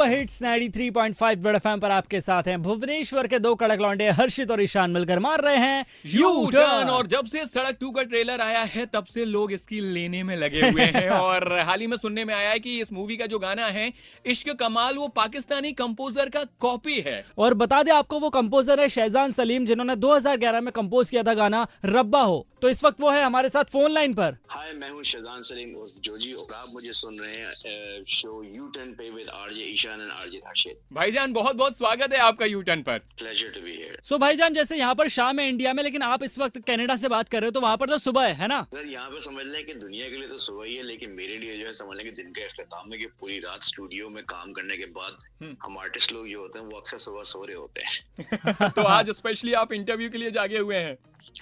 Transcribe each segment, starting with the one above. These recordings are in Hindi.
सुपर हिट्स 93.5 रेड एफएम पर आपके साथ हैं भुवनेश्वर के दो कड़क लौंडे हर्षित और ईशान मिलकर मार रहे हैं। यू टर्न और जब से सड़क टू का ट्रेलर आया है तब से लोग इसकी लेने में लगे हुए हैं। और हाल ही में सुनने में आया है कि इस मूवी का जो गाना है इश्क कमाल वो पाकिस्तानी कंपोजर का कॉपी है। और बता दें आपको वो कंपोजर है शहजान सलीम जिन्होंने 2011 में कंपोज किया था गाना रब्बा हो। तो इस वक्त वो है हमारे साथ फ़ोन लाइन पर। हाय मैं हूँ शहजान सलीम और जोजी और आप मुझे सुन रहे हैं शो यू टर्न पे with RJ Ishan and RJ Rashid भाईजान बहुत बहुत स्वागत है आपका यू टर्न पर। Pleasure to be here so भाईजान जैसे यहाँ पर शाम है इंडिया में लेकिन आप इस वक्त कनाडा से बात कर रहे हो तो वहाँ पर तो सुबह है है ना? सर यहाँ पे समझ लें कि दुनिया के लिए तो सुबह ही है लेकिन मेरे लिए जो है समझ लें कि दिन का अख्ताम है कि पूरी रात स्टूडियो में काम करने के बाद हम्म। हम आर्टिस्ट लोग जो होते हैं वो अक्सर सुबह सो रहे होते हैं। तो आज स्पेशली आप इंटरव्यू के लिए जागे हुए हैं।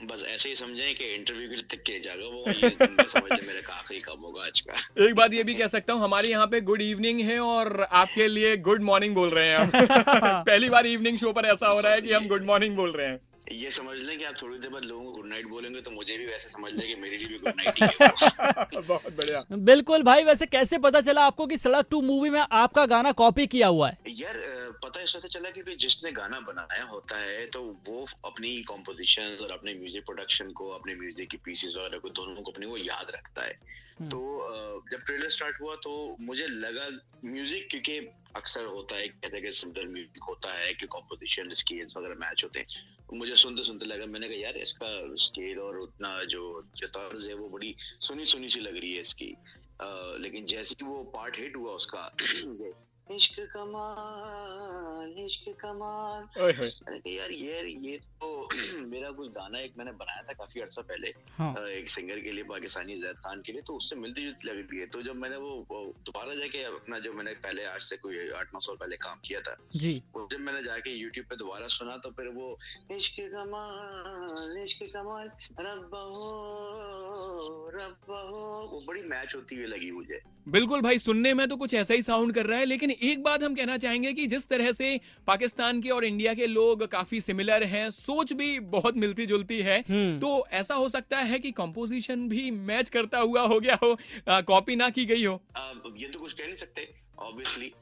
बस ऐसे ही समझें कि इंटरव्यू के लिए तक के जाएगा वो ये समझ मेरे का आखिरी काम होगा आज का। एक बात ये भी कह सकता हूँ हमारे यहाँ पे गुड इवनिंग है और आपके लिए गुड मॉर्निंग बोल रहे हैं हम। पहली बार इवनिंग शो पर ऐसा हो रहा है कि हम गुड मॉर्निंग बोल रहे हैं। ये समझ लें कि आप थोड़ी देर बाद लोगों को गुड नाइट बोलेंगे तो मुझे भी वैसे समझ लें कि मेरे लिए भी गुड नाइट ही बहुत बढ़िया। बिल्कुल भाई वैसे कैसे पता चला आपको कि सड़क टू मूवी में आपका गाना कॉपी किया हुआ है? यार पता इस वजह चला क्योंकि जिसने गाना बनाया होता है तो वो अपनी कॉम्पोजिशन और अपने म्यूज़िक प्रोडक्शन को अपने म्यूज़िक की पीसेस वगैरह को दोनों को अपने वो याद रखता है। हम्म। तो जब ट्रेलर स्टार्ट हुआ तो मुझे लगा म्यूज़िक क्योंकि अक्सर होता है कहते हैं कि सिमिलर म्यूज़िक होता है कि कॉम्पोजिशन स्केल्स वगैरह मैच होते हैं। मुझे सुनते सुनते लगा मैंने कहा यार इसका स्केल और उतना जो जो तर्ज है वो बड़ी सुनी सुनी सी लग रही है इसकी। अ, लेकिन जैसे ही वो पार्ट हिट हुआ उसका इश्क कमाल इश्क कमाल। यार ये ये तो मेरा कुछ गाना एक मैंने बनाया था काफ़ी अर्सा पहले हाँ। एक सिंगर के लिए पाकिस्तानी जैद खान के लिए तो उससे मिलती जुलती लग रही है। तो जब मैंने वो दोबारा जाके अपना जो मैंने पहले आज से कोई आठ नौ साल पहले काम किया था जी। जब मैंने जाके यूट्यूब पे दोबारा सुना तो फिर वो इश्क कमाल इश्क कमाल रब्बा हो रब्बा हो। वो बड़ी मैच होती हुई लगी मुझे। बिल्कुल भाई सुनने में तो कुछ ऐसा ही साउंड कर रहा है लेकिन एक बात हम कहना चाहेंगे कि जिस तरह से पाकिस्तान के और इंडिया के लोग काफ़ी सिमिलर हैं सोच भी बहुत मिलती जुलती है। हम्म। तो ऐसा हो सकता है कि कंपोजिशन भी मैच करता हुआ हो गया हो कॉपी ना की गई हो। ये तो कुछ कह नहीं सकते ऑब्वियसली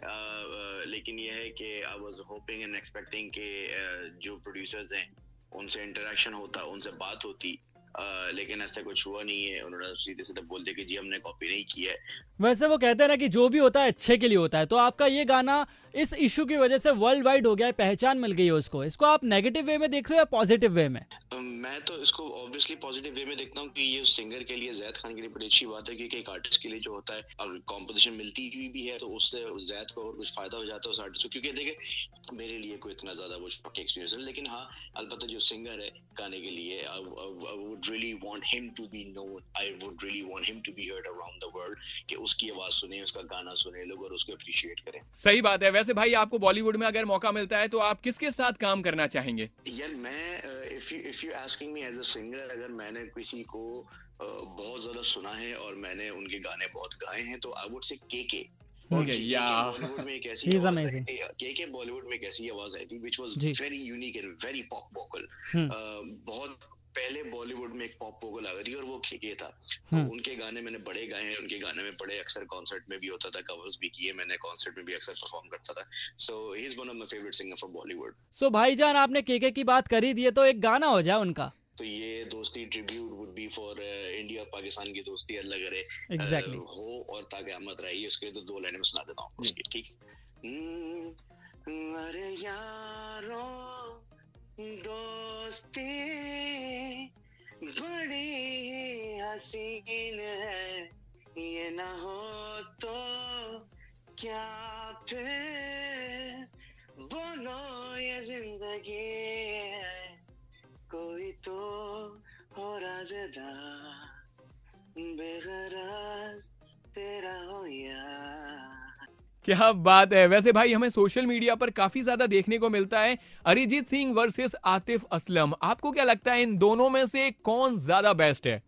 लेकिन ये है कि I was hoping and expecting कि uh, जो प्रोड्यूसर्स हैं उनसे इंटरेक्शन होता उनसे बात होती लेकिन ऐसा कुछ हुआ नहीं है। उन्होंने सीधे सीधे बोल दिया कि जी हमने कॉपी नहीं किया है। वैसे वो कहते हैं ना कि जो भी होता है अच्छे के लिए होता है। तो आपका ये गाना इस इशू की वजह से वर्ल्ड वाइड हो गया है पहचान मिल गई है उसको। इसको आप नेगेटिव वे में देख रहे हो या पॉजिटिव वे में? मैं तो इसको ऑब्वियसली पॉजिटिव वे में देखता हूँ कि ये सिंगर के लिए जैद खान के लिए बड़ी अच्छी बात है क्योंकि एक आर्टिस्ट के लिए जो होता है अगर कॉम्पोजिशन मिलती हुई भी है तो उससे जैद को अगर कुछ फ़ायदा हो जाता है उस आर्टिस्ट को। क्योंकि देखे मेरे लिए कोई इतना ज़्यादा वो शॉकिंग एक्सपीरियंस है। लेकिन हाँ अलबत्ता जो सिंगर है गाने के लिए really want him to be known I would really want him to be heard around the world कि उसकी आवाज़ सुने उसका गाना सुने लोग और उसको अप्रिशिएट करें। सही बात है। वैसे भाई आपको बॉलीवुड में अगर मौका मिलता है तो आप किसके साथ काम करना चाहेंगे? यार मैं if you if you asking me as a singer अगर मैंने किसी को बहुत ज़्यादा सुना है और मैंने उनके गाने बहुत गाए हैं तो आई वुड से के के बॉलीवुड में एक ऐसी आवाज़ आई थी which was. Very unique and very pop vocal बहुत पहले बॉलीवुड में एक पॉप वोकल आ थी और वो के के था। तो हम्म। उनके गाने मैंने बड़े गाए हैं उनके गाने में बड़े अक्सर कॉन्सर्ट में भी होता था कवर्स भी किए मैंने कॉन्सर्ट में भी अक्सर परफॉर्म करता था। So he is one of my favourite singer from Bollywood so भाईजान आपने केके की बात कर ही दी है तो एक गाना हो जाए उनका। तो ये दोस्ती tribute would be for India और पाकिस्तान की दोस्ती अल्लाह करे। Uh, हो और ताकयामत रही उसके लिए तो दो लाइनें में सुना देता हूँ उसकी ठीक? हम्म, अरे यारो दोस्ती बड़ी हसीन है। ये ना हो तो क्या फिर? बोलो, ये ज़िंदगी है। कोई तो हो राजदा। क्या बात है। वैसे भाई, हमें सोशल मीडिया पर काफ़ी ज़्यादा देखने को मिलता है। अरिजीत सिंह वर्सेस आतिफ असलम, आपको क्या लगता है इन दोनों में से कौन ज़्यादा बेस्ट है?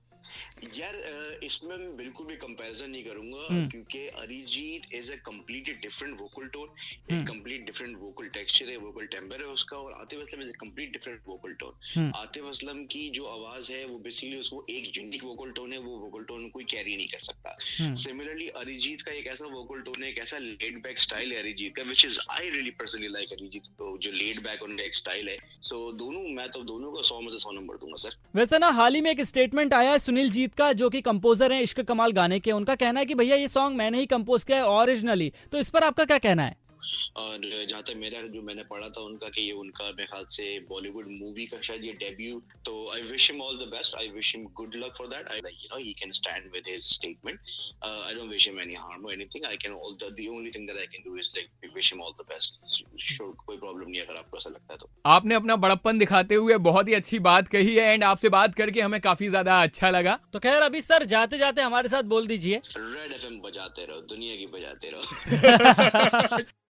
यार इसमें मैं बिल्कुल भी कंपैरिजन नहीं करूँगा हम्म। क्योंकि Arijit is a completely different vocal tone hmm. एक कंप्लीट डिफरेंट वोकल टेक्सचर है वोकल टेम्पर है उसका और Atif Aslam is a complete different vocal tone hmm. Atif Aslam की जो आवाज़ है वो बेसिकली उसको एक यूनिक वोकल टोन है वो वोकल टोन कोई कैरी नहीं कर सकता हम्म। सिमिलरली अरिजीत का एक ऐसा वोकल टोन है एक ऐसा लेड बैक स्टाइल है अरिजीत का which is I really personally like Arijit को जो लेड बैक उनका एक स्टाइल है सो दोनों मैं तो दोनों का सौ में से सौ नंबर दूँगा सर वैसे ना हाल ही में एक स्टेटमेंट आया है सुनील जीत का, जो कि कंपोजर है, इश्क कमाल गाने के, उनका कहना है कि भैया ये सॉन्ग मैंने ही कंपोज किया है ओरिजिनली तो इस पर आपका क्या कहना है? और जहाँ तक मेरा जो मैंने पढ़ा था उनका कि ये उनका मेरे ख्याल से बॉलीवुड मूवी का शायद ये डेब्यू तो I wish him all the best I wish him good luck for that I you know he can stand with his statement I don't wish him any harm और anything I can all the the only thing that I can do is like wish him all the best sure कोई प्रॉब्लम नहीं अगर आपको ऐसा लगता है तो। आपने अपना बड़प्पन दिखाते हुए बहुत ही अच्छी बात कही है एंड आपसे बात करके हमें काफ़ी ज़्यादा अच्छा लगा। तो खैर अभी सर जाते जाते हमारे साथ बोल दीजिए। रेड एफएम बजाते रहो दुनिया की बजाते रहो।